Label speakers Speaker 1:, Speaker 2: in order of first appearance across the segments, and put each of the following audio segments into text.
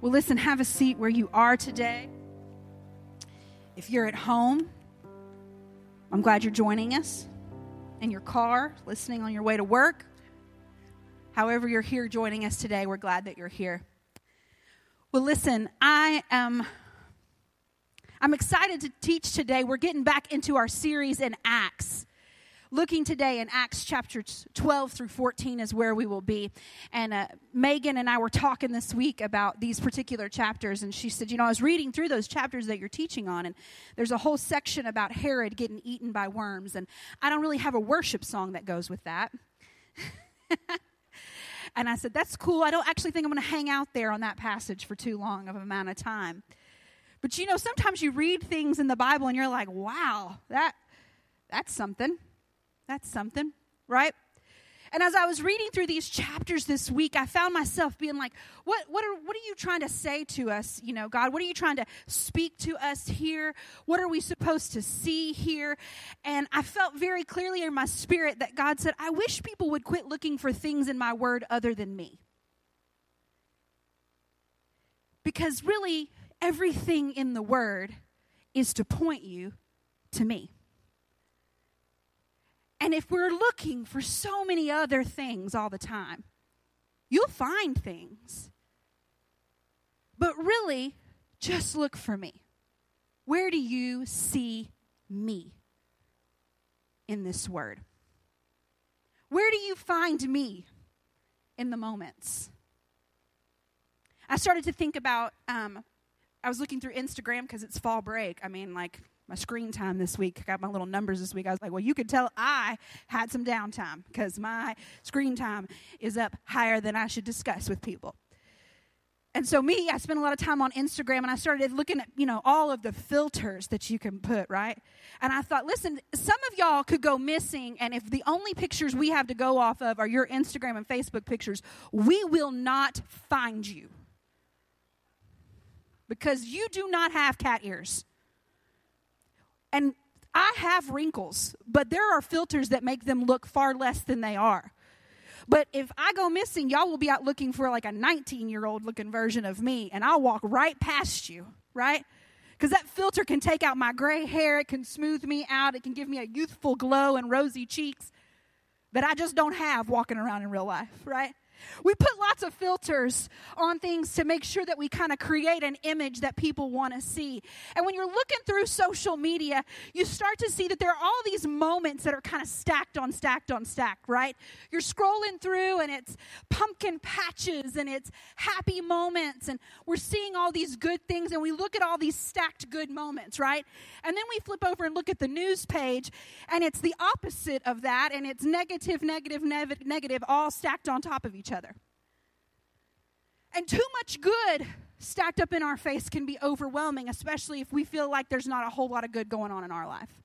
Speaker 1: Well, listen, have a seat where you are today. If you're at home, I'm glad you're joining us. In your car, listening on your way to work. However, you're here joining us today, we're glad that you're here. Well, listen, I am. I'm excited to teach today. We're getting back into our series in Acts looking today in Acts chapter 12 through 14 is where we will be. And uh, Megan and I were talking this week about these particular chapters, and she said, You know, I was reading through those chapters that you're teaching on, and there's a whole section about Herod getting eaten by worms, and I don't really have a worship song that goes with that. and I said, That's cool. I don't actually think I'm going to hang out there on that passage for too long of an amount of time. But you know, sometimes you read things in the Bible and you're like, wow, that that's something. That's something, right? And as I was reading through these chapters this week, I found myself being like, what, what, are, what are you trying to say to us, you know, God? What are you trying to speak to us here? What are we supposed to see here? And I felt very clearly in my spirit that God said, I wish people would quit looking for things in my word other than me. Because really, everything in the word is to point you to me. And if we're looking for so many other things all the time, you'll find things. But really, just look for me. Where do you see me in this word? Where do you find me in the moments? I started to think about, um, I was looking through Instagram because it's fall break. I mean, like, my screen time this week. I got my little numbers this week. I was like, well, you could tell I had some downtime because my screen time is up higher than I should discuss with people. And so me, I spent a lot of time on Instagram and I started looking at, you know, all of the filters that you can put, right? And I thought, listen, some of y'all could go missing and if the only pictures we have to go off of are your Instagram and Facebook pictures, we will not find you. Because you do not have cat ears. And I have wrinkles, but there are filters that make them look far less than they are. But if I go missing, y'all will be out looking for like a 19 year old looking version of me, and I'll walk right past you, right? Because that filter can take out my gray hair, it can smooth me out, it can give me a youthful glow and rosy cheeks that I just don't have walking around in real life, right? We put lots of filters on things to make sure that we kind of create an image that people want to see. And when you're looking through social media, you start to see that there are all these moments that are kind of stacked on stacked on stacked, right? You're scrolling through and it's pumpkin patches and it's happy moments and we're seeing all these good things and we look at all these stacked good moments, right? And then we flip over and look at the news page and it's the opposite of that and it's negative, negative, negative, negative all stacked on top of each each other. And too much good stacked up in our face can be overwhelming, especially if we feel like there's not a whole lot of good going on in our life.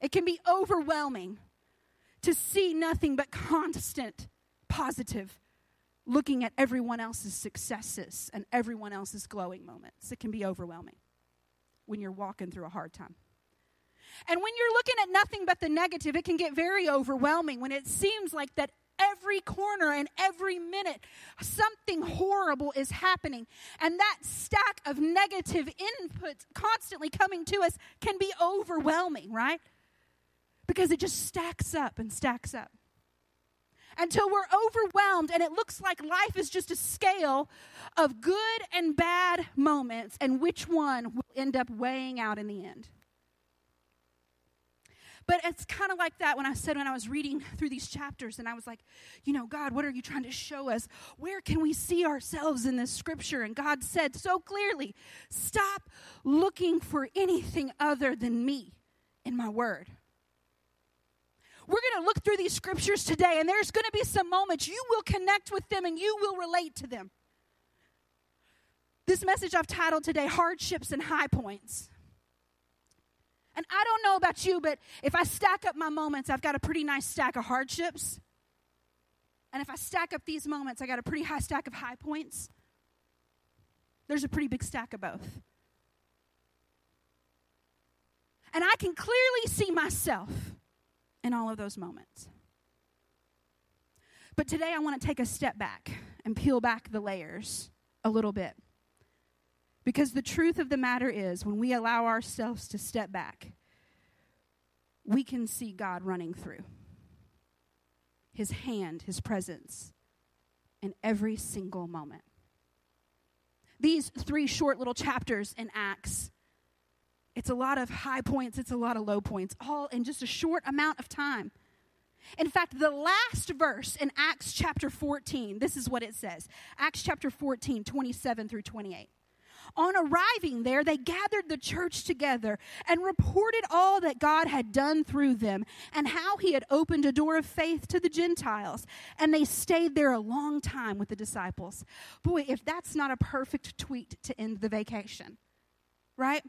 Speaker 1: It can be overwhelming to see nothing but constant positive looking at everyone else's successes and everyone else's glowing moments. It can be overwhelming when you're walking through a hard time. And when you're looking at nothing but the negative, it can get very overwhelming when it seems like that every corner and every minute, something horrible is happening. And that stack of negative inputs constantly coming to us can be overwhelming, right? Because it just stacks up and stacks up until we're overwhelmed and it looks like life is just a scale of good and bad moments, and which one will end up weighing out in the end. But it's kind of like that when I said when I was reading through these chapters and I was like, you know, God, what are you trying to show us? Where can we see ourselves in this scripture? And God said so clearly, stop looking for anything other than me in my word. We're going to look through these scriptures today, and there's going to be some moments you will connect with them and you will relate to them. This message I've titled today, Hardships and High Points. And I don't know about you, but if I stack up my moments, I've got a pretty nice stack of hardships. And if I stack up these moments, I got a pretty high stack of high points. There's a pretty big stack of both. And I can clearly see myself in all of those moments. But today I want to take a step back and peel back the layers a little bit. Because the truth of the matter is, when we allow ourselves to step back, we can see God running through His hand, His presence in every single moment. These three short little chapters in Acts, it's a lot of high points, it's a lot of low points, all in just a short amount of time. In fact, the last verse in Acts chapter 14, this is what it says Acts chapter 14, 27 through 28. On arriving there, they gathered the church together and reported all that God had done through them and how he had opened a door of faith to the Gentiles. And they stayed there a long time with the disciples. Boy, if that's not a perfect tweet to end the vacation, right?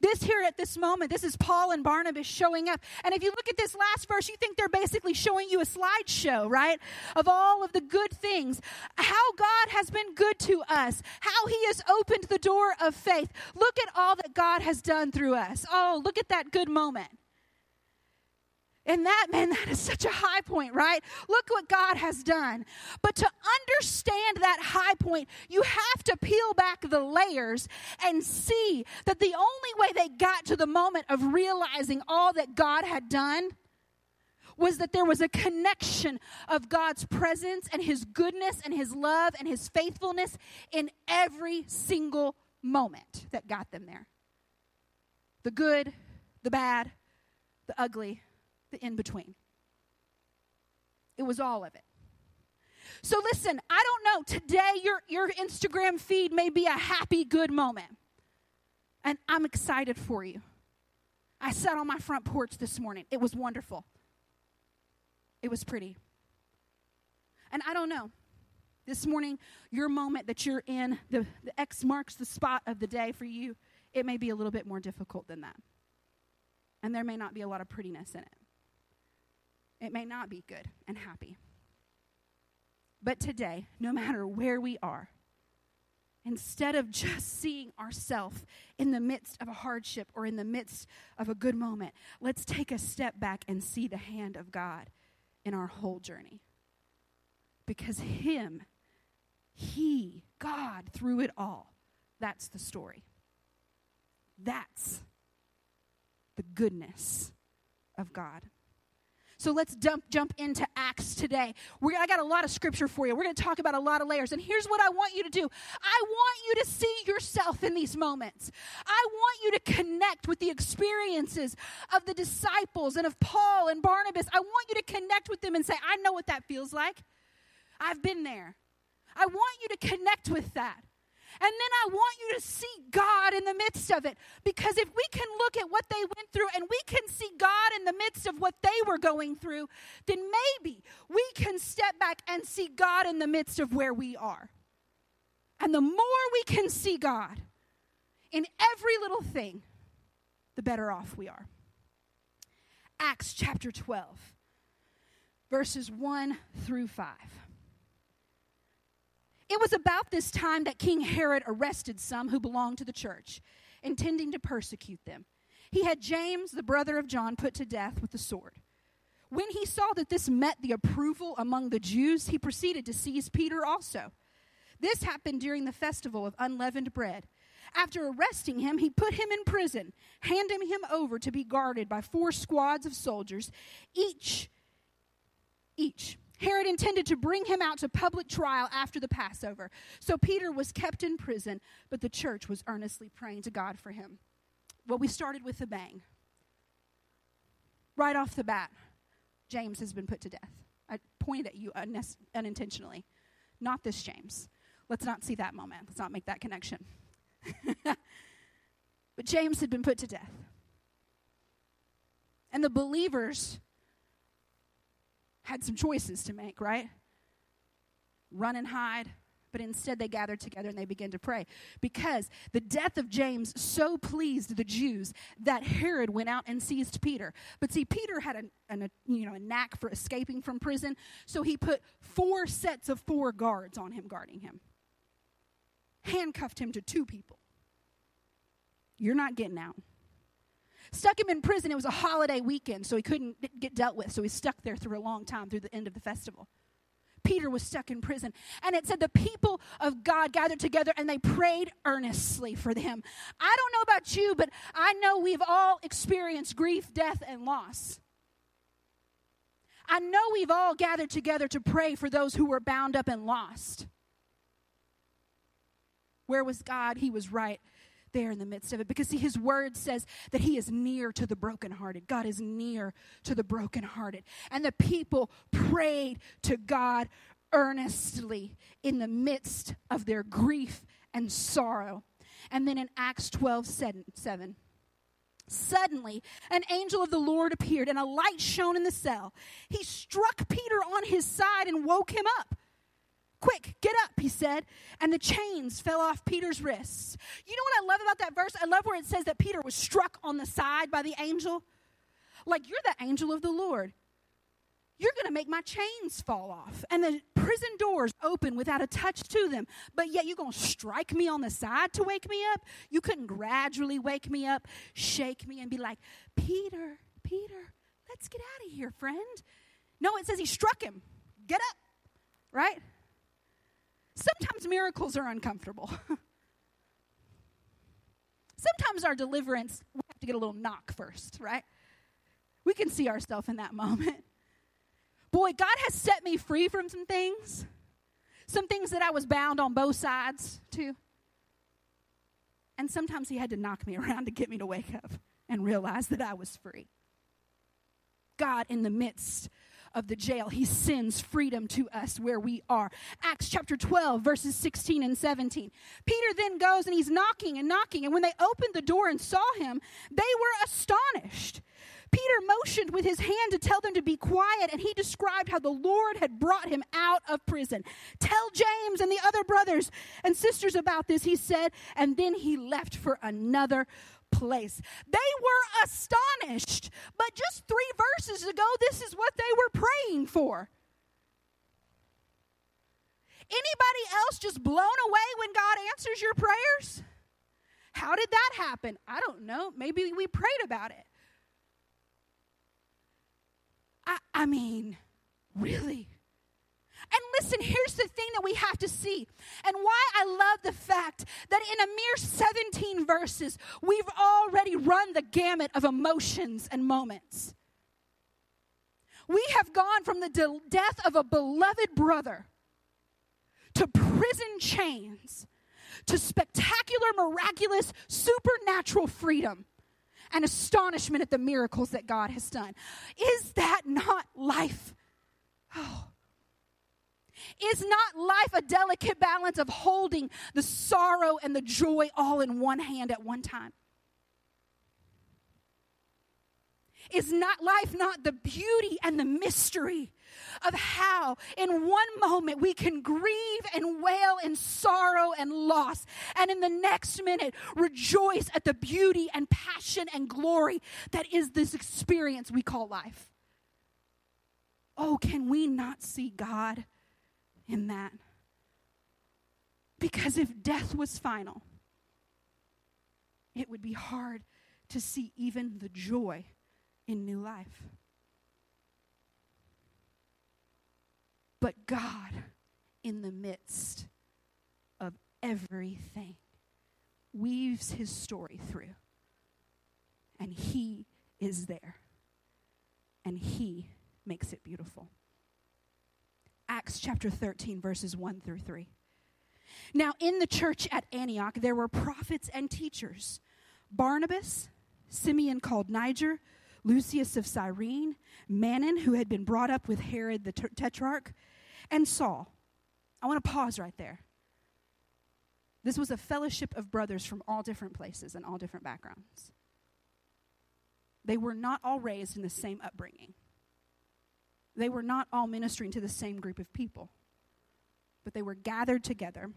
Speaker 1: This here at this moment, this is Paul and Barnabas showing up. And if you look at this last verse, you think they're basically showing you a slideshow, right? Of all of the good things. How God has been good to us. How he has opened the door of faith. Look at all that God has done through us. Oh, look at that good moment. And that, man, that is such a high point, right? Look what God has done. But to understand that high point, you have to peel back the layers and see that the only way they got to the moment of realizing all that God had done was that there was a connection of God's presence and His goodness and His love and His faithfulness in every single moment that got them there. The good, the bad, the ugly, the in between. It was all of it. So listen, I don't know. Today your your Instagram feed may be a happy good moment. And I'm excited for you. I sat on my front porch this morning. It was wonderful. It was pretty. And I don't know. This morning, your moment that you're in, the, the X marks the spot of the day for you, it may be a little bit more difficult than that. And there may not be a lot of prettiness in it. It may not be good and happy. But today, no matter where we are, instead of just seeing ourselves in the midst of a hardship or in the midst of a good moment, let's take a step back and see the hand of God in our whole journey. Because Him, He, God, through it all, that's the story. That's the goodness of God. So let's dump, jump into Acts today. We're, I got a lot of scripture for you. We're going to talk about a lot of layers. And here's what I want you to do I want you to see yourself in these moments. I want you to connect with the experiences of the disciples and of Paul and Barnabas. I want you to connect with them and say, I know what that feels like. I've been there. I want you to connect with that. And then I want you to see God in the midst of it. Because if we can look at what they went through and we can see God in the midst of what they were going through, then maybe we can step back and see God in the midst of where we are. And the more we can see God in every little thing, the better off we are. Acts chapter 12, verses 1 through 5. It was about this time that King Herod arrested some who belonged to the church, intending to persecute them. He had James, the brother of John, put to death with the sword. When he saw that this met the approval among the Jews, he proceeded to seize Peter also. This happened during the festival of unleavened bread. After arresting him, he put him in prison, handing him over to be guarded by four squads of soldiers, each each Herod intended to bring him out to public trial after the Passover. So Peter was kept in prison, but the church was earnestly praying to God for him. Well, we started with a bang. Right off the bat, James has been put to death. I pointed at you unintentionally. Not this James. Let's not see that moment. Let's not make that connection. but James had been put to death. And the believers had some choices to make, right? Run and hide. But instead, they gathered together and they began to pray because the death of James so pleased the Jews that Herod went out and seized Peter. But see, Peter had a, a you know a knack for escaping from prison, so he put four sets of four guards on him, guarding him. Handcuffed him to two people. You're not getting out stuck him in prison. It was a holiday weekend, so he couldn't get dealt with. So he stuck there through a long time through the end of the festival. Peter was stuck in prison. And it said the people of God gathered together and they prayed earnestly for them. I don't know about you, but I know we've all experienced grief, death, and loss. I know we've all gathered together to pray for those who were bound up and lost. Where was God? He was right there in the midst of it because see his word says that he is near to the brokenhearted god is near to the brokenhearted and the people prayed to god earnestly in the midst of their grief and sorrow and then in acts 12 7, 7 Suddenly, an angel of the Lord appeared, and a light shone in the cell. He struck Peter on his side and woke him up. Quick, get up, he said. And the chains fell off Peter's wrists. You know what I love about that verse? I love where it says that Peter was struck on the side by the angel. Like, you're the angel of the Lord. You're going to make my chains fall off. And the prison doors open without a touch to them. But yet you're going to strike me on the side to wake me up? You couldn't gradually wake me up, shake me, and be like, Peter, Peter, let's get out of here, friend. No, it says he struck him. Get up, right? Sometimes miracles are uncomfortable. Sometimes our deliverance, we have to get a little knock first, right? We can see ourselves in that moment. Boy, God has set me free from some things, some things that I was bound on both sides to. And sometimes He had to knock me around to get me to wake up and realize that I was free. God, in the midst of the jail. He sends freedom to us where we are. Acts chapter 12, verses 16 and 17. Peter then goes and he's knocking and knocking. And when they opened the door and saw him, they were astonished. Peter motioned with his hand to tell them to be quiet, and he described how the Lord had brought him out of prison. Tell James and the other brothers and sisters about this, he said, and then he left for another place. They were astonished. But just three verses ago, this is what they were praying for. Anybody else just blown away when God answers your prayers? How did that happen? I don't know. Maybe we prayed about it. I, I mean, really? And listen, here's the thing that we have to see, and why I love the fact that in a mere 17 verses, we've already run the gamut of emotions and moments. We have gone from the de- death of a beloved brother to prison chains to spectacular, miraculous, supernatural freedom and astonishment at the miracles that God has done. Is that not life? Oh, is not life a delicate balance of holding the sorrow and the joy all in one hand at one time? Is not life not the beauty and the mystery of how in one moment we can grieve and wail in sorrow and loss, and in the next minute rejoice at the beauty and passion and glory that is this experience we call life? Oh, can we not see God? In that. Because if death was final, it would be hard to see even the joy in new life. But God, in the midst of everything, weaves his story through. And he is there. And he makes it beautiful. Acts chapter 13, verses 1 through 3. Now, in the church at Antioch, there were prophets and teachers Barnabas, Simeon called Niger, Lucius of Cyrene, Manaen, who had been brought up with Herod the tetrarch, and Saul. I want to pause right there. This was a fellowship of brothers from all different places and all different backgrounds. They were not all raised in the same upbringing. They were not all ministering to the same group of people, but they were gathered together.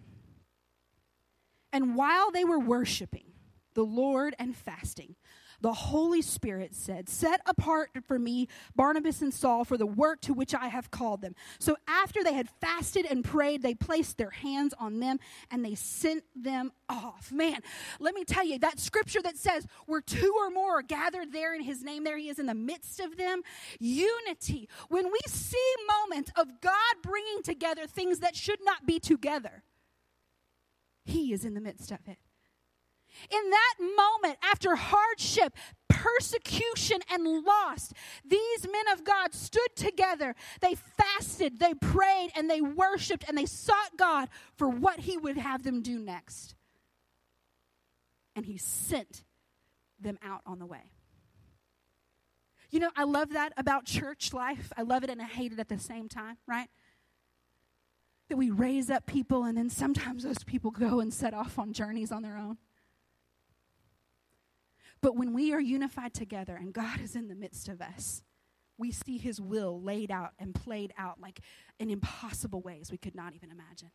Speaker 1: And while they were worshiping the Lord and fasting, the Holy Spirit said, Set apart for me Barnabas and Saul for the work to which I have called them. So after they had fasted and prayed, they placed their hands on them and they sent them off. Man, let me tell you, that scripture that says, Where two or more are gathered there in his name, there he is in the midst of them. Unity. When we see moments of God bringing together things that should not be together, he is in the midst of it. In that moment, after hardship, persecution, and loss, these men of God stood together. They fasted, they prayed, and they worshiped, and they sought God for what He would have them do next. And He sent them out on the way. You know, I love that about church life. I love it and I hate it at the same time, right? That we raise up people and then sometimes those people go and set off on journeys on their own. But when we are unified together and God is in the midst of us, we see his will laid out and played out like in impossible ways we could not even imagine.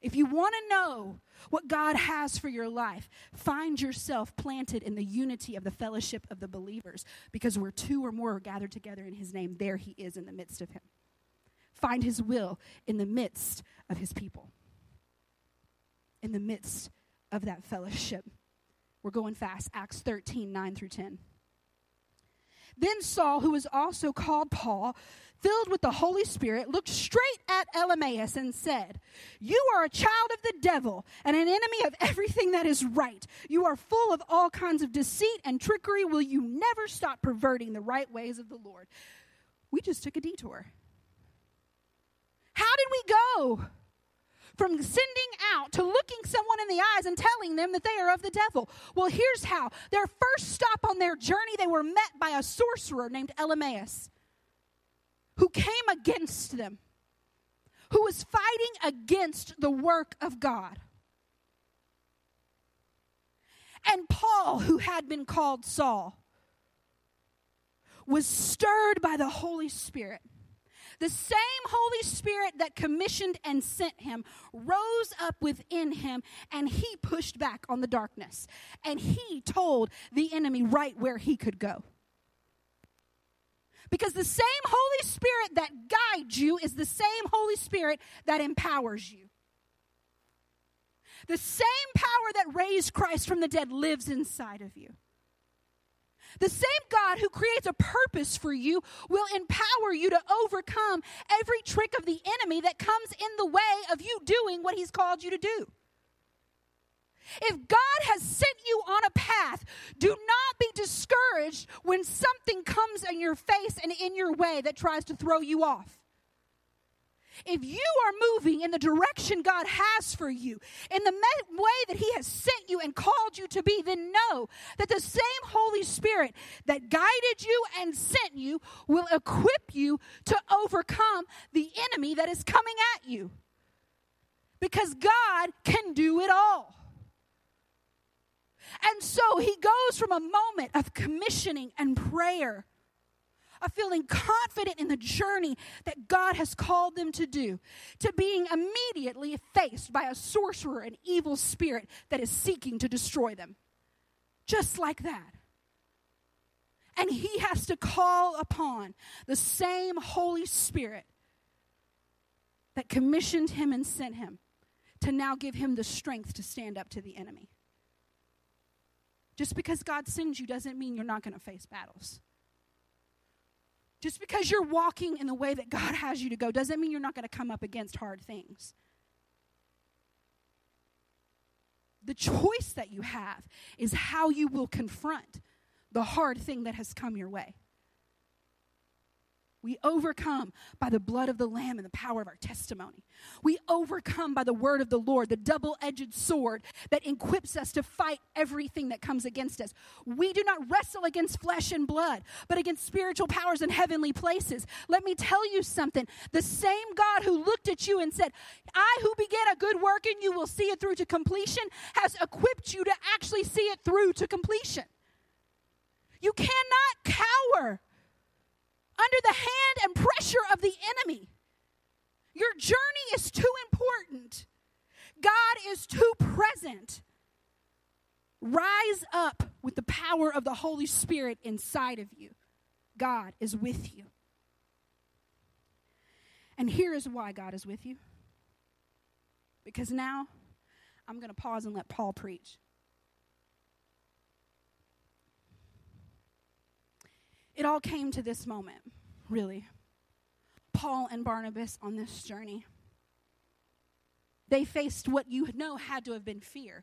Speaker 1: If you want to know what God has for your life, find yourself planted in the unity of the fellowship of the believers because where two or more are gathered together in his name, there he is in the midst of him. Find his will in the midst of his people, in the midst of that fellowship. We're going fast. Acts 13, 9 through 10. Then Saul, who was also called Paul, filled with the Holy Spirit, looked straight at Elymas and said, You are a child of the devil and an enemy of everything that is right. You are full of all kinds of deceit and trickery. Will you never stop perverting the right ways of the Lord? We just took a detour. How did we go? From sending out to looking someone in the eyes and telling them that they are of the devil. Well, here's how. Their first stop on their journey, they were met by a sorcerer named Elymas who came against them, who was fighting against the work of God. And Paul, who had been called Saul, was stirred by the Holy Spirit the same Holy Spirit that commissioned and sent him rose up within him and he pushed back on the darkness. And he told the enemy right where he could go. Because the same Holy Spirit that guides you is the same Holy Spirit that empowers you. The same power that raised Christ from the dead lives inside of you. The same God who creates a purpose for you will empower you to overcome every trick of the enemy that comes in the way of you doing what he's called you to do. If God has sent you on a path, do not be discouraged when something comes in your face and in your way that tries to throw you off. If you are moving in the direction God has for you, in the way that He has sent you and called you to be, then know that the same Holy Spirit that guided you and sent you will equip you to overcome the enemy that is coming at you. Because God can do it all. And so he goes from a moment of commissioning and prayer of feeling confident in the journey that God has called them to do, to being immediately faced by a sorcerer and evil spirit that is seeking to destroy them. Just like that. And he has to call upon the same Holy Spirit that commissioned him and sent him to now give him the strength to stand up to the enemy. Just because God sends you doesn't mean you're not going to face battles. Just because you're walking in the way that God has you to go doesn't mean you're not going to come up against hard things. The choice that you have is how you will confront the hard thing that has come your way. We overcome by the blood of the Lamb and the power of our testimony. We overcome by the word of the Lord, the double edged sword that equips us to fight everything that comes against us. We do not wrestle against flesh and blood, but against spiritual powers in heavenly places. Let me tell you something. The same God who looked at you and said, I who began a good work and you will see it through to completion, has equipped you to actually see it through to completion. You cannot cower under the hand and pressure of the enemy. Your journey is too important. God is too present. Rise up with the power of the Holy Spirit inside of you. God is with you. And here is why God is with you. Because now I'm going to pause and let Paul preach. It all came to this moment, really. Paul and Barnabas on this journey. They faced what you know had to have been fear.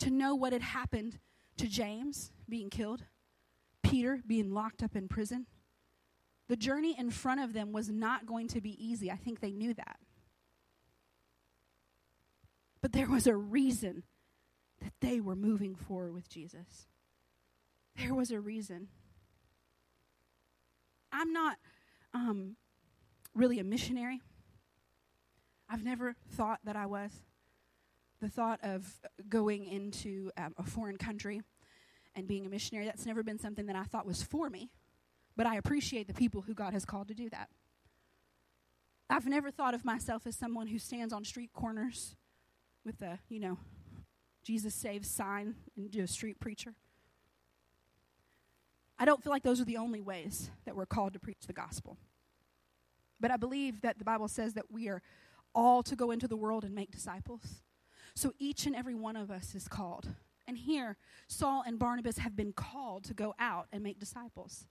Speaker 1: To know what had happened to James being killed, Peter being locked up in prison. The journey in front of them was not going to be easy. I think they knew that. But there was a reason that they were moving forward with Jesus. There was a reason. I'm not um, really a missionary. I've never thought that I was. The thought of going into um, a foreign country and being a missionary, that's never been something that I thought was for me. But I appreciate the people who God has called to do that. I've never thought of myself as someone who stands on street corners with the, you know, Jesus saves sign and do a street preacher. I don't feel like those are the only ways that we're called to preach the gospel. But I believe that the Bible says that we are all to go into the world and make disciples. So each and every one of us is called. And here, Saul and Barnabas have been called to go out and make disciples.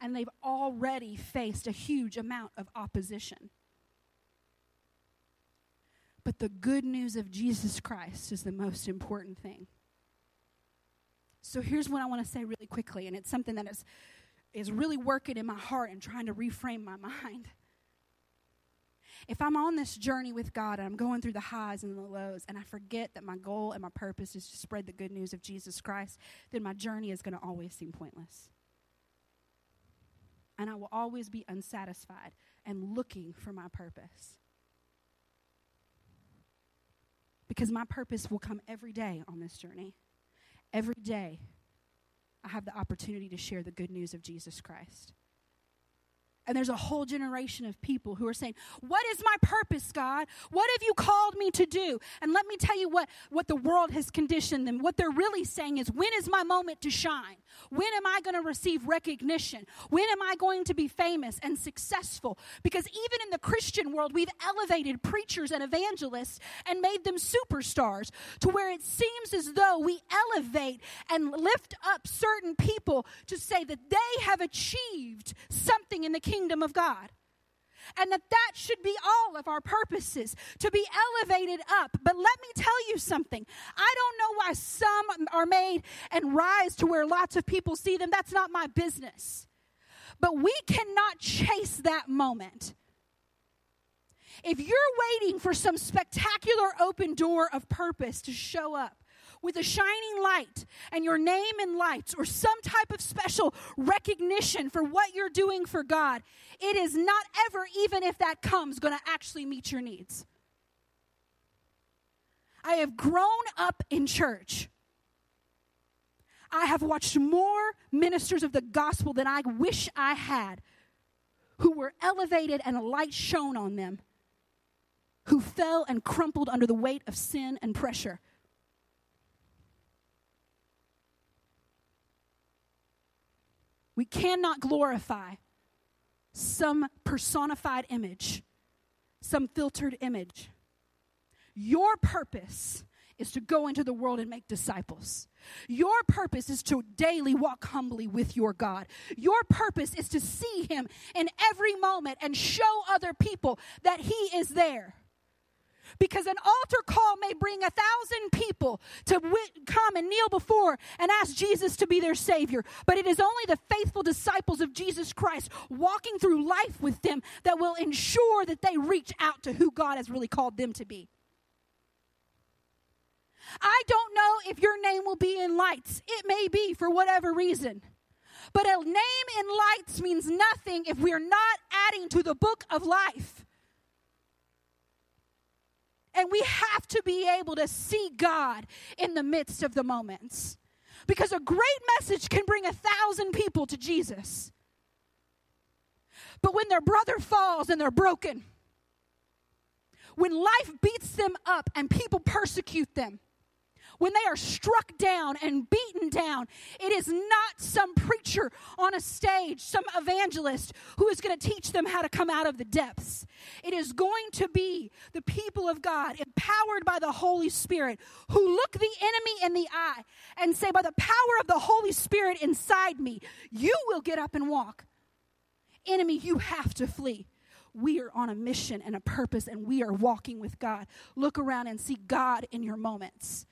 Speaker 1: And they've already faced a huge amount of opposition. But the good news of Jesus Christ is the most important thing. So here's what I want to say really quickly, and it's something that is, is really working in my heart and trying to reframe my mind. If I'm on this journey with God and I'm going through the highs and the lows, and I forget that my goal and my purpose is to spread the good news of Jesus Christ, then my journey is going to always seem pointless. And I will always be unsatisfied and looking for my purpose. Because my purpose will come every day on this journey. Every day, I have the opportunity to share the good news of Jesus Christ. And there's a whole generation of people who are saying, What is my purpose, God? What have you called me to do? And let me tell you what, what the world has conditioned them. What they're really saying is, When is my moment to shine? When am I going to receive recognition? When am I going to be famous and successful? Because even in the Christian world, we've elevated preachers and evangelists and made them superstars to where it seems as though we elevate and lift up certain people to say that they have achieved something in the kingdom kingdom of God. And that that should be all of our purposes to be elevated up. But let me tell you something. I don't know why some are made and rise to where lots of people see them. That's not my business. But we cannot chase that moment. If you're waiting for some spectacular open door of purpose to show up, with a shining light and your name in lights or some type of special recognition for what you're doing for God, it is not ever, even if that comes, going to actually meet your needs. I have grown up in church. I have watched more ministers of the gospel than I wish I had who were elevated and a light shone on them, who fell and crumpled under the weight of sin and pressure. We cannot glorify some personified image, some filtered image. Your purpose is to go into the world and make disciples. Your purpose is to daily walk humbly with your God. Your purpose is to see Him in every moment and show other people that He is there. Because an altar call may bring a thousand people to come and kneel before and ask Jesus to be their Savior. But it is only the faithful disciples of Jesus Christ walking through life with them that will ensure that they reach out to who God has really called them to be. I don't know if your name will be in lights. It may be for whatever reason. But a name in lights means nothing if we are not adding to the book of life. And we have to be able to see God in the midst of the moments. Because a great message can bring a thousand people to Jesus. But when their brother falls and they're broken, when life beats them up and people persecute them, when they are struck down and beaten down, it is not some preacher on a stage, some evangelist who is going to teach them how to come out of the depths. It is going to be the people of God, empowered by the Holy Spirit, who look the enemy in the eye and say, By the power of the Holy Spirit inside me, you will get up and walk. Enemy, you have to flee we are on a mission and a purpose and we are walking with God. Look around and see God in your moments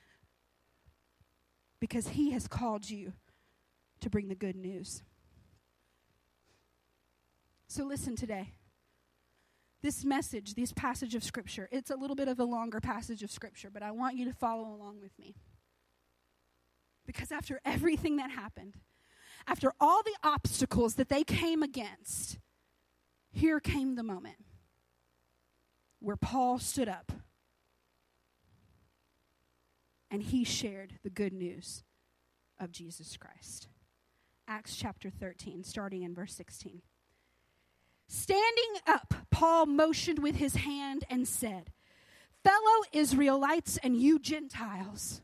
Speaker 1: because He has called you to bring the good news. So, listen today. This message, this passage of Scripture, it's a little bit of a longer passage of Scripture, but I want you to follow along with me. Because after everything that happened, after all the obstacles that they came against, here came the moment where Paul stood up and he shared the good news of Jesus Christ. Acts chapter 13, starting in verse 16. Standing up, Paul motioned with his hand and said, Fellow Israelites and you Gentiles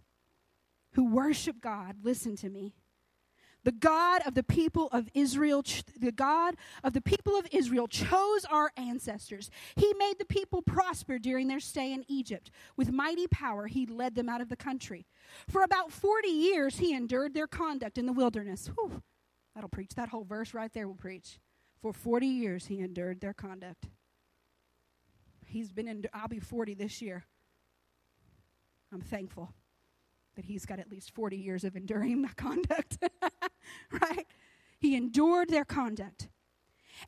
Speaker 1: who worship God, listen to me. The God of the people of Israel, the God of the people of Israel chose our ancestors. He made the people prosper during their stay in Egypt. With mighty power, he led them out of the country. For about 40 years, he endured their conduct in the wilderness. Whew, that'll preach. That whole verse right there will preach. For 40 years, he endured their conduct. He's been in, I'll be 40 this year. I'm thankful that he's got at least 40 years of enduring that conduct. right? He endured their conduct.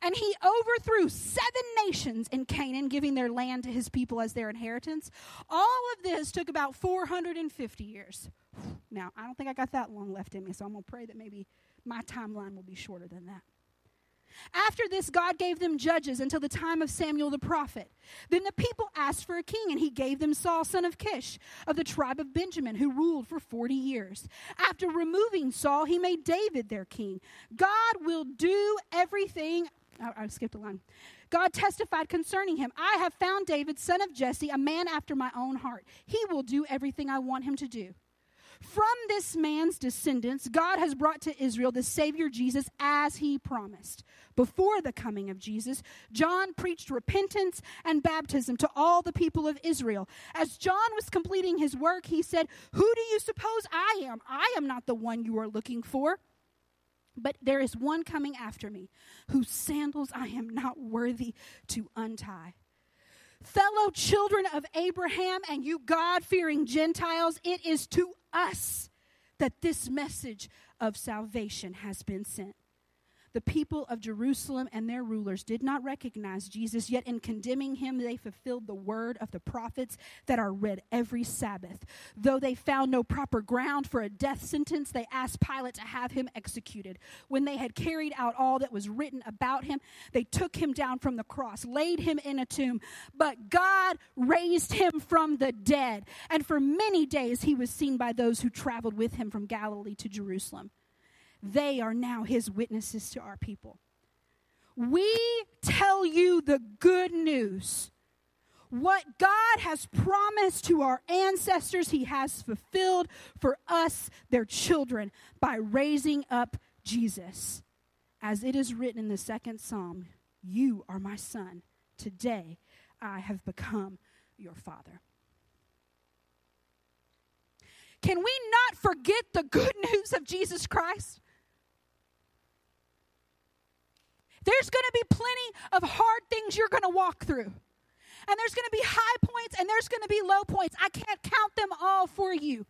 Speaker 1: And he overthrew seven nations in Canaan, giving their land to his people as their inheritance. All of this took about 450 years. Now, I don't think I got that long left in me, so I'm going to pray that maybe my timeline will be shorter than that. After this, God gave them judges until the time of Samuel the prophet. Then the people asked for a king, and he gave them Saul, son of Kish, of the tribe of Benjamin, who ruled for 40 years. After removing Saul, he made David their king. God will do everything. I, I skipped a line. God testified concerning him I have found David, son of Jesse, a man after my own heart. He will do everything I want him to do. From this man's descendants, God has brought to Israel the Savior Jesus as he promised. Before the coming of Jesus, John preached repentance and baptism to all the people of Israel. As John was completing his work, he said, Who do you suppose I am? I am not the one you are looking for. But there is one coming after me, whose sandals I am not worthy to untie fellow children of Abraham and you God fearing Gentiles, it is to us that this message of salvation has been sent. The people of Jerusalem and their rulers did not recognize Jesus, yet in condemning him, they fulfilled the word of the prophets that are read every Sabbath. Though they found no proper ground for a death sentence, they asked Pilate to have him executed. When they had carried out all that was written about him, they took him down from the cross, laid him in a tomb. But God raised him from the dead, and for many days he was seen by those who traveled with him from Galilee to Jerusalem. They are now his witnesses to our people. We tell you the good news. What God has promised to our ancestors, he has fulfilled for us, their children, by raising up Jesus. As it is written in the second psalm, You are my son. Today I have become your father. Can we not forget the good news of Jesus Christ? There's going to be plenty of hard things you're going to walk through. And there's going to be high points and there's going to be low points. I can't count them all for you.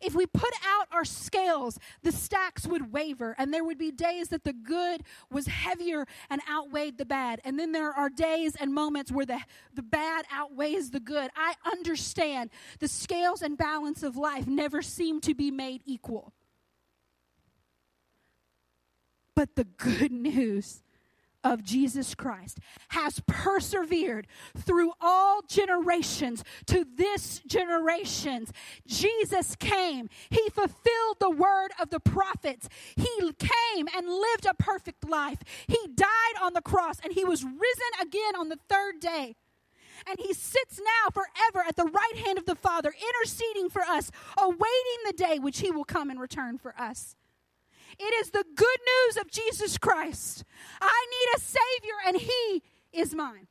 Speaker 1: If we put out our scales, the stacks would waver, and there would be days that the good was heavier and outweighed the bad. And then there are days and moments where the, the bad outweighs the good. I understand the scales and balance of life never seem to be made equal. But the good news of Jesus Christ has persevered through all generations to this generations. Jesus came. He fulfilled the word of the prophets. He came and lived a perfect life. He died on the cross and he was risen again on the third day. And he sits now forever at the right hand of the Father, interceding for us, awaiting the day which he will come and return for us. It is the good news of Jesus Christ. I need a Savior, and He is mine.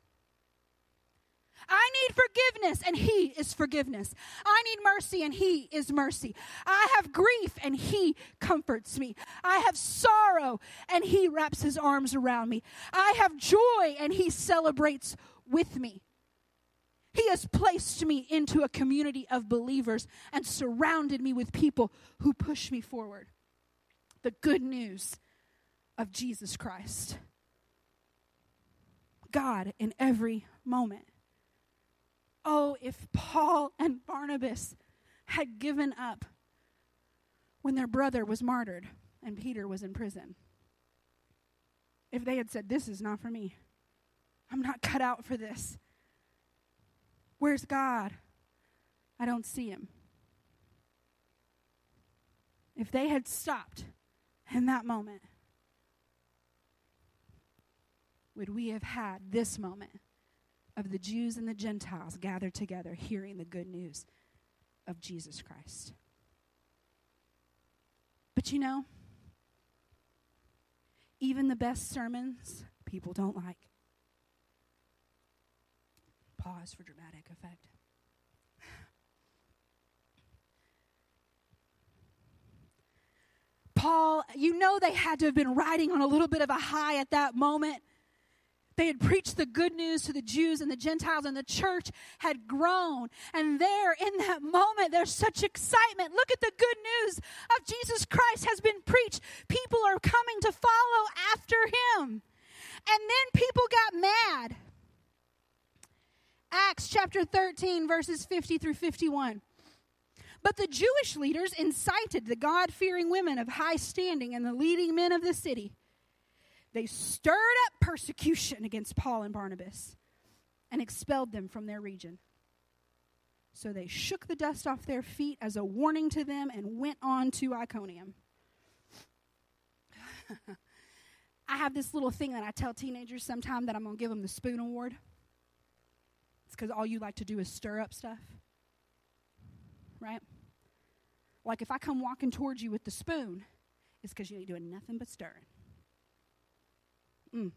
Speaker 1: I need forgiveness, and He is forgiveness. I need mercy, and He is mercy. I have grief, and He comforts me. I have sorrow, and He wraps His arms around me. I have joy, and He celebrates with me. He has placed me into a community of believers and surrounded me with people who push me forward the good news of Jesus Christ. God in every moment. Oh, if Paul and Barnabas had given up when their brother was martyred and Peter was in prison. If they had said, This is not for me, I'm not cut out for this. Where's God? I don't see him. If they had stopped in that moment, would we have had this moment of the Jews and the Gentiles gathered together hearing the good news of Jesus Christ? But you know, even the best sermons people don't like. Pause for dramatic effect. Paul, you know they had to have been riding on a little bit of a high at that moment. They had preached the good news to the Jews and the Gentiles, and the church had grown. And there, in that moment, there's such excitement. Look at the good news of Jesus Christ has been preached. People are coming to follow after him. And then people got mad. Acts chapter 13, verses 50 through 51. But the Jewish leaders incited the God fearing women of high standing and the leading men of the city. They stirred up persecution against Paul and Barnabas and expelled them from their region. So they shook the dust off their feet as a warning to them and went on to Iconium. I have this little thing that I tell teenagers sometimes that I'm going to give them the Spoon Award. It's because all you like to do is stir up stuff. Right? Like if I come walking towards you with the spoon, it's because you ain't doing nothing but stirring. Mm.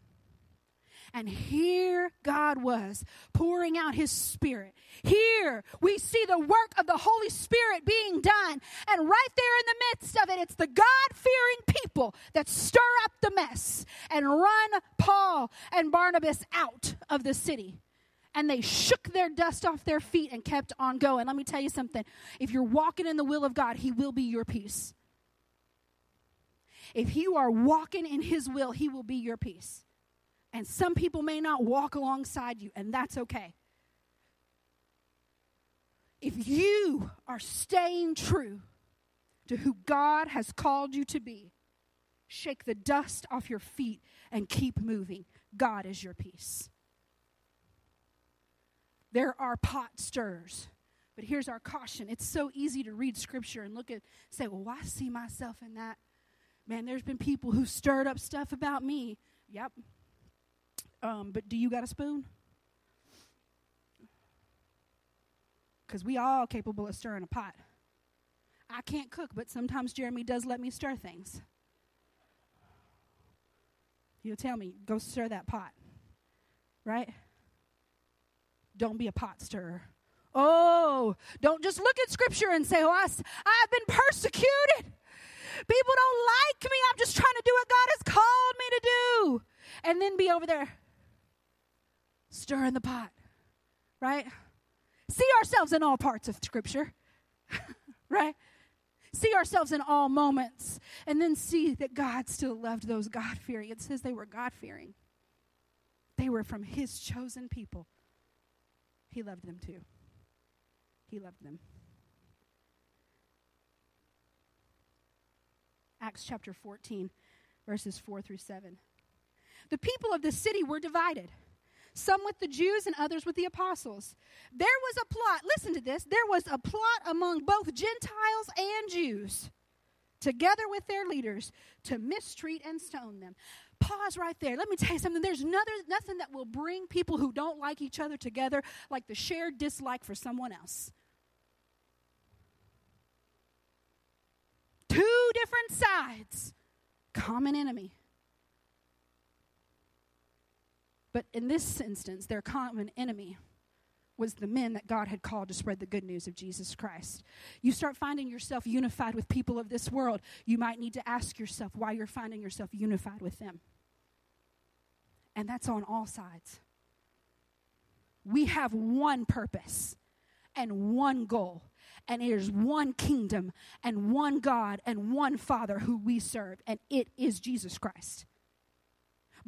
Speaker 1: And here God was pouring out his spirit. Here we see the work of the Holy Spirit being done. And right there in the midst of it, it's the God fearing people that stir up the mess and run Paul and Barnabas out of the city and they shook their dust off their feet and kept on going. Let me tell you something. If you're walking in the will of God, He will be your peace. If you are walking in His will, He will be your peace. And some people may not walk alongside you, and that's okay. If you are staying true to who God has called you to be, shake the dust off your feet and keep moving. God is your peace. There are pot stirs. But here's our caution. It's so easy to read scripture and look at say, "Well, I see myself in that." Man, there's been people who stirred up stuff about me. Yep. Um, but do you got a spoon? Because we all capable of stirring a pot. I can't cook, but sometimes Jeremy does let me stir things. He'll tell me, go stir that pot. Right? Don't be a pot stirrer. Oh, don't just look at scripture and say, Oh, I, I've been persecuted. People don't like me. I'm just trying to do what God has called me to do. And then be over there stirring the pot, right? See ourselves in all parts of scripture, right? See ourselves in all moments. And then see that God still loved those God fearing. It says they were God fearing, they were from His chosen people. He loved them too. He loved them. Acts chapter 14, verses 4 through 7. The people of the city were divided, some with the Jews and others with the apostles. There was a plot, listen to this, there was a plot among both Gentiles and Jews, together with their leaders, to mistreat and stone them. pause right there. Let me tell you something. There's nothing, nothing that will bring people who don't like each other together like the shared dislike for someone else. Two different sides, common enemy. But in this instance, their common enemy was the men that God had called to spread the good news of Jesus Christ. You start finding yourself unified with people of this world, you might need to ask yourself why you're finding yourself unified with them. And that's on all sides. We have one purpose and one goal, and it is one kingdom and one God and one Father who we serve, and it is Jesus Christ.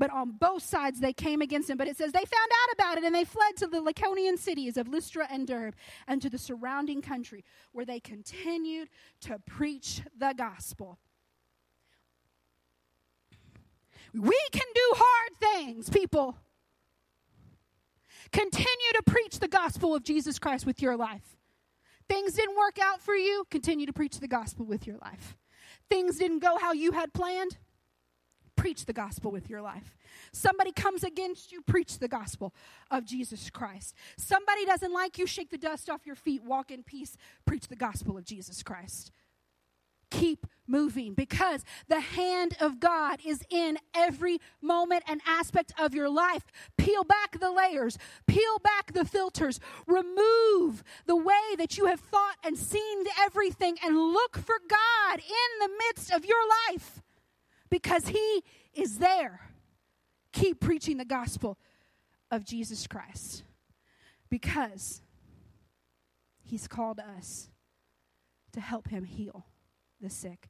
Speaker 1: But on both sides they came against him. But it says they found out about it and they fled to the Lycaonian cities of Lystra and Derbe and to the surrounding country where they continued to preach the gospel. We can do hard things, people. Continue to preach the gospel of Jesus Christ with your life. Things didn't work out for you, continue to preach the gospel with your life. Things didn't go how you had planned, preach the gospel with your life. Somebody comes against you, preach the gospel of Jesus Christ. Somebody doesn't like you, shake the dust off your feet, walk in peace, preach the gospel of Jesus Christ. Keep moving because the hand of God is in every moment and aspect of your life. Peel back the layers, peel back the filters, remove the way that you have thought and seen everything, and look for God in the midst of your life because He is there. Keep preaching the gospel of Jesus Christ because He's called us to help Him heal the sick.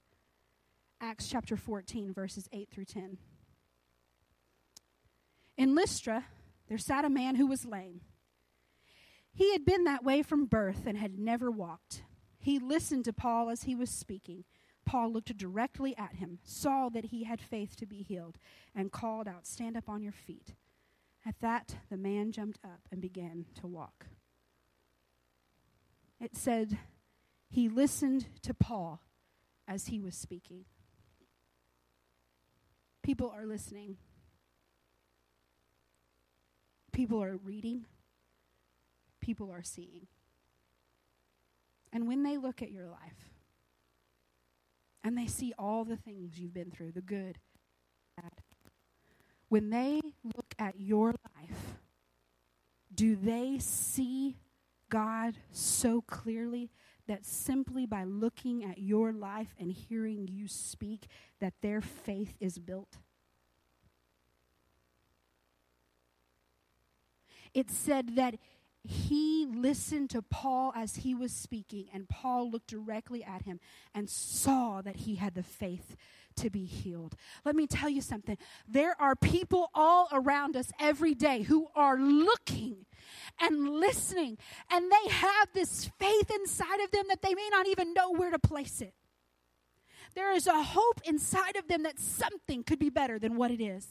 Speaker 1: Acts chapter 14, verses 8 through 10. In Lystra, there sat a man who was lame. He had been that way from birth and had never walked. He listened to Paul as he was speaking. Paul looked directly at him, saw that he had faith to be healed, and called out, Stand up on your feet. At that, the man jumped up and began to walk. It said, He listened to Paul as he was speaking. People are listening, people are reading, people are seeing. And when they look at your life, and they see all the things you've been through the good, bad. When they look at your life, do they see God so clearly that simply by looking at your life and hearing you speak that their faith is built? It said that he listened to Paul as he was speaking, and Paul looked directly at him and saw that he had the faith to be healed. Let me tell you something. There are people all around us every day who are looking and listening, and they have this faith inside of them that they may not even know where to place it. There is a hope inside of them that something could be better than what it is.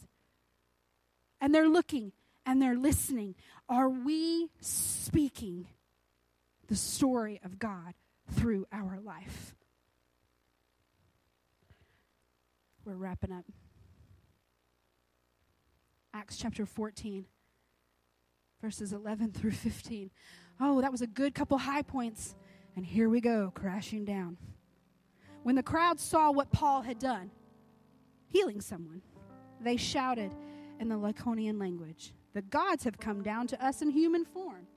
Speaker 1: And they're looking and they're listening. Are we speaking the story of God through our life? We're wrapping up. Acts chapter 14, verses 11 through 15. Oh, that was a good couple high points. And here we go, crashing down. When the crowd saw what Paul had done, healing someone, they shouted in the Lycaonian language the gods have come down to us in human form.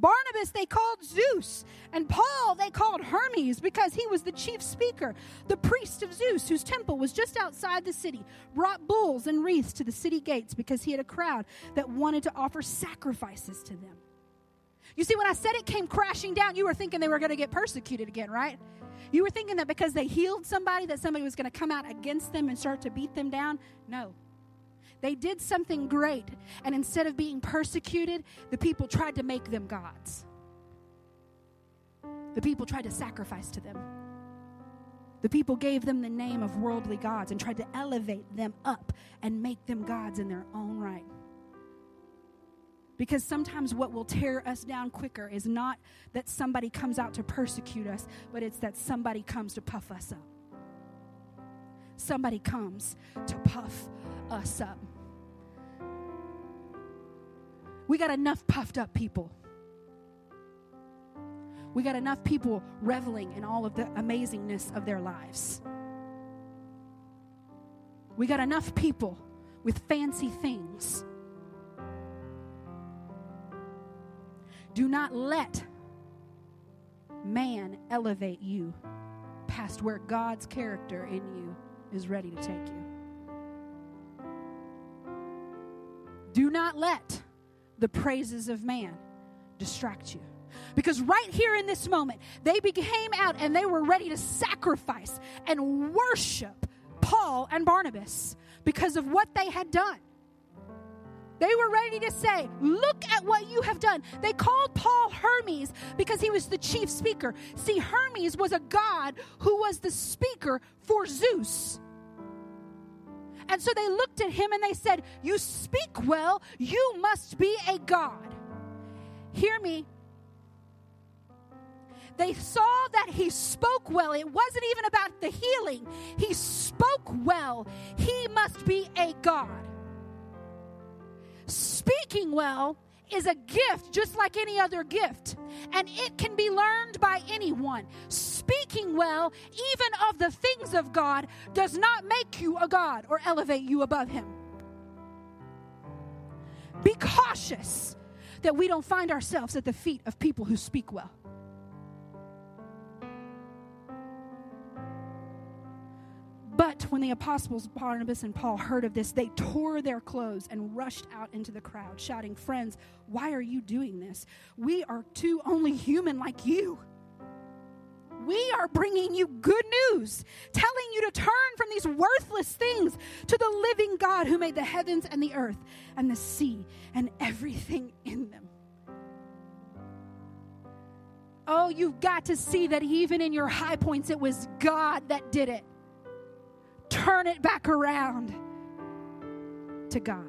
Speaker 1: Barnabas they called Zeus, and Paul they called Hermes because he was the chief speaker. The priest of Zeus, whose temple was just outside the city, brought bulls and wreaths to the city gates because he had a crowd that wanted to offer sacrifices to them. You see, when I said it came crashing down, you were thinking they were going to get persecuted again, right? You were thinking that because they healed somebody, that somebody was going to come out against them and start to beat them down. No. They did something great, and instead of being persecuted, the people tried to make them gods. The people tried to sacrifice to them. The people gave them the name of worldly gods and tried to elevate them up and make them gods in their own right. Because sometimes what will tear us down quicker is not that somebody comes out to persecute us, but it's that somebody comes to puff us up. Somebody comes to puff us up. We got enough puffed up people. We got enough people reveling in all of the amazingness of their lives. We got enough people with fancy things. Do not let man elevate you past where God's character in you is ready to take you. Do not let the praises of man distract you. Because right here in this moment, they came out and they were ready to sacrifice and worship Paul and Barnabas because of what they had done. They were ready to say, Look at what you have done. They called Paul Hermes because he was the chief speaker. See, Hermes was a god who was the speaker for Zeus. And so they looked at him and they said, You speak well, you must be a god. Hear me. They saw that he spoke well. It wasn't even about the healing, he spoke well. He must be a god. Speaking well is a gift just like any other gift, and it can be learned by anyone. Speaking well, even of the things of God, does not make you a God or elevate you above Him. Be cautious that we don't find ourselves at the feet of people who speak well. But when the apostles Barnabas and Paul heard of this, they tore their clothes and rushed out into the crowd, shouting, Friends, why are you doing this? We are two only human like you. We are bringing you good news, telling you to turn from these worthless things to the living God who made the heavens and the earth and the sea and everything in them. Oh, you've got to see that even in your high points, it was God that did it turn it back around to God.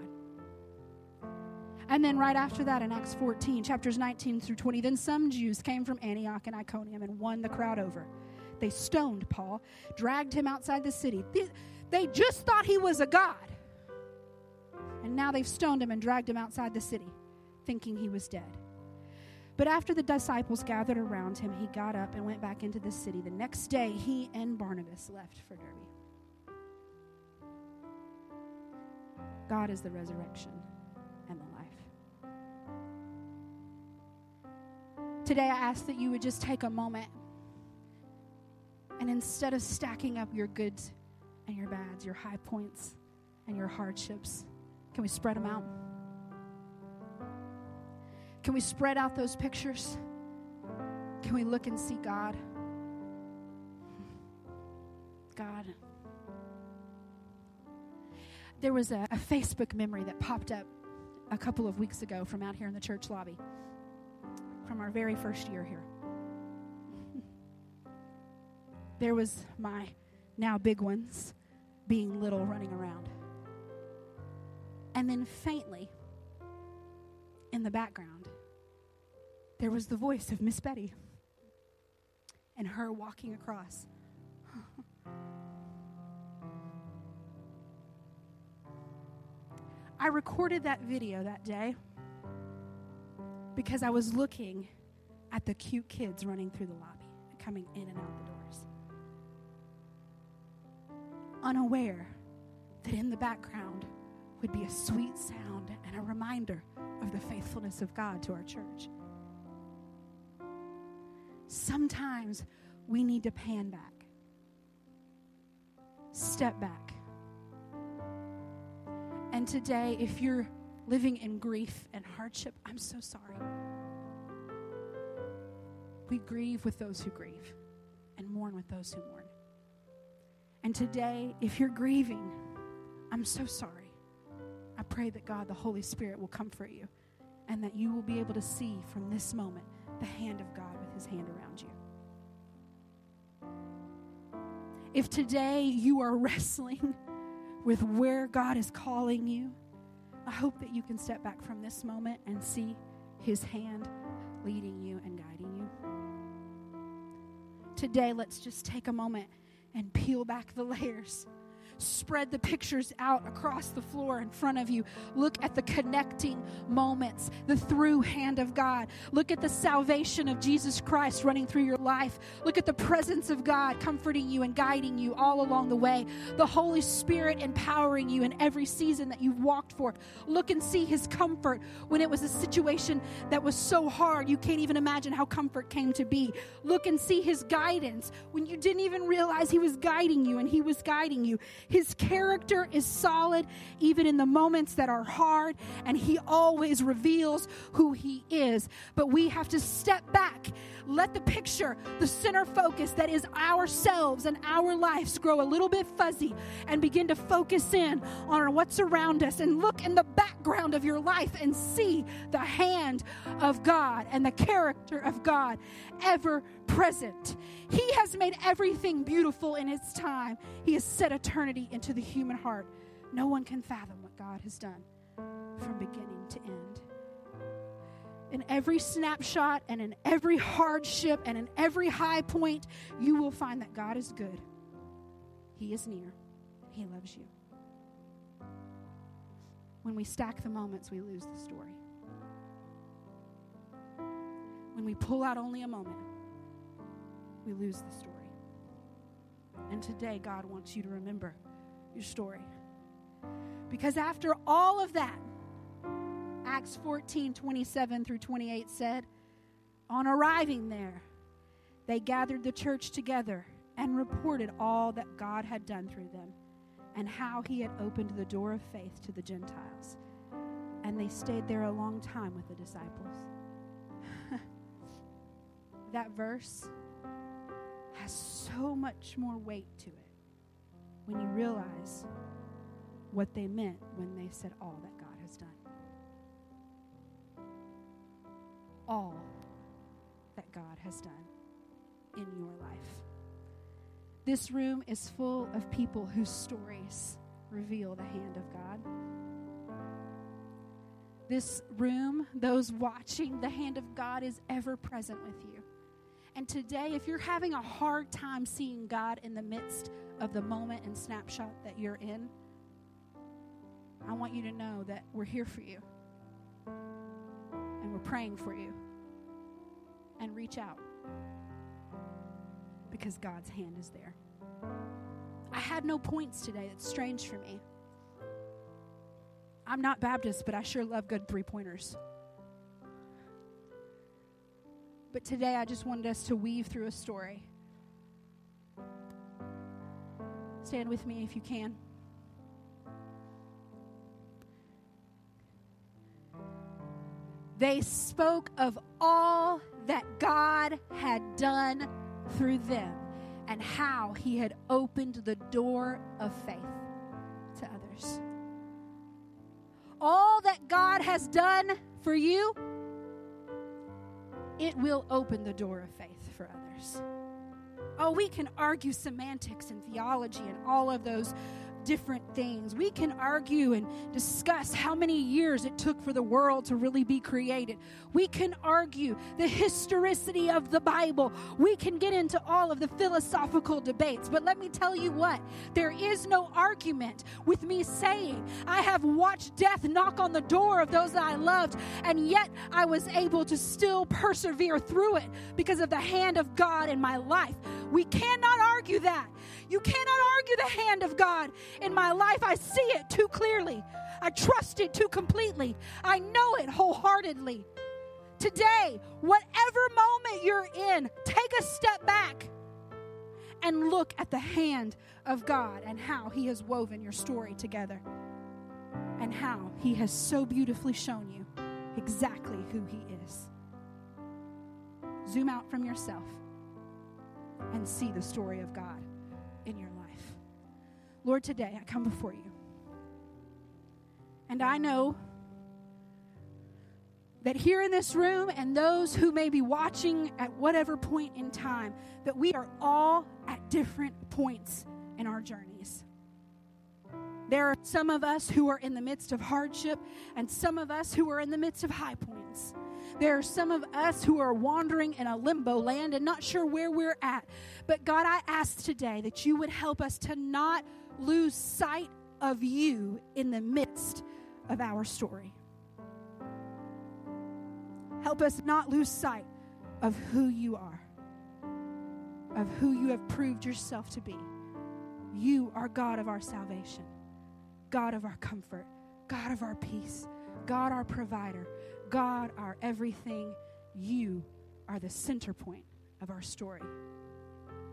Speaker 1: And then right after that in Acts 14, chapters 19 through 20, then some Jews came from Antioch and Iconium and won the crowd over. They stoned Paul, dragged him outside the city. They just thought he was a god. And now they've stoned him and dragged him outside the city, thinking he was dead. But after the disciples gathered around him, he got up and went back into the city. The next day, he and Barnabas left for Derbe. God is the resurrection and the life. Today, I ask that you would just take a moment and instead of stacking up your goods and your bads, your high points and your hardships, can we spread them out? Can we spread out those pictures? Can we look and see God? God there was a, a Facebook memory that popped up a couple of weeks ago from out here in the church lobby from our very first year here. there was my now big ones being little running around. And then faintly, in the background, there was the voice of Miss Betty and her walking across. I recorded that video that day because I was looking at the cute kids running through the lobby, coming in and out the doors. Unaware that in the background would be a sweet sound and a reminder of the faithfulness of God to our church. Sometimes we need to pan back, step back, and today, if you're living in grief and hardship, I'm so sorry. We grieve with those who grieve and mourn with those who mourn. And today, if you're grieving, I'm so sorry. I pray that God, the Holy Spirit, will comfort you and that you will be able to see from this moment the hand of God with his hand around you. If today you are wrestling, with where God is calling you, I hope that you can step back from this moment and see His hand leading you and guiding you. Today, let's just take a moment and peel back the layers spread the pictures out across the floor in front of you. Look at the connecting moments, the through hand of God. Look at the salvation of Jesus Christ running through your life. Look at the presence of God comforting you and guiding you all along the way. The Holy Spirit empowering you in every season that you've walked for. Look and see His comfort when it was a situation that was so hard you can't even imagine how comfort came to be. Look and see His guidance when you didn't even realize He was guiding you and He was guiding you. His character is solid even in the moments that are hard, and He always reveals who He is. But we have to step back, let the picture, the center focus that is ourselves and our lives grow a little bit fuzzy and begin to focus in on what's around us and look in the background of your life and see the hand of God and the character of God ever present. He has made everything beautiful in its time. He has set eternity into the human heart. No one can fathom what God has done from beginning to end. In every snapshot and in every hardship and in every high point, you will find that God is good. He is near. He loves you. When we stack the moments, we lose the story. When we pull out only a moment, we lose the story. And today, God wants you to remember your story. Because after all of that, Acts 14 27 through 28 said, On arriving there, they gathered the church together and reported all that God had done through them and how he had opened the door of faith to the Gentiles. And they stayed there a long time with the disciples. that verse has so much more weight to it when you realize what they meant when they said all that God has done. All that God has done in your life. This room is full of people whose stories reveal the hand of God. This room, those watching, the hand of God is ever present with you. And today, if you're having a hard time seeing God in the midst of the moment and snapshot that you're in, I want you to know that we're here for you. And we're praying for you. And reach out because God's hand is there. I had no points today. That's strange for me. I'm not Baptist, but I sure love good three pointers. But today I just wanted us to weave through a story. Stand with me if you can. They spoke of all that God had done through them and how he had opened the door of faith to others. All that God has done for you, it will open the door of faith for others. Oh, we can argue semantics and theology and all of those different things. We can argue and discuss how many years it took for the world to really be created. We can argue the historicity of the Bible. We can get into all of the philosophical debates. But let me tell you what there is no argument with me saying, I have watched death knock on the door of those that I loved, and yet I was able to still persevere through it because of the hand of God in my life. We cannot argue that. You cannot argue the hand of God in my life. I see it too clearly. I trust it too completely. I know it wholeheartedly. Today, whatever moment you're in, take a step back and look at the hand of God and how He has woven your story together and how He has so beautifully shown you exactly who He is. Zoom out from yourself and see the story of God. Lord, today I come before you. And I know that here in this room and those who may be watching at whatever point in time, that we are all at different points in our journeys. There are some of us who are in the midst of hardship, and some of us who are in the midst of high points. There are some of us who are wandering in a limbo land and not sure where we're at. But God, I ask today that you would help us to not lose sight of you in the midst of our story. Help us not lose sight of who you are, of who you have proved yourself to be. You are God of our salvation, God of our comfort, God of our peace, God our provider, God our everything. You are the center point of our story.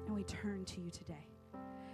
Speaker 1: And we turn to you today.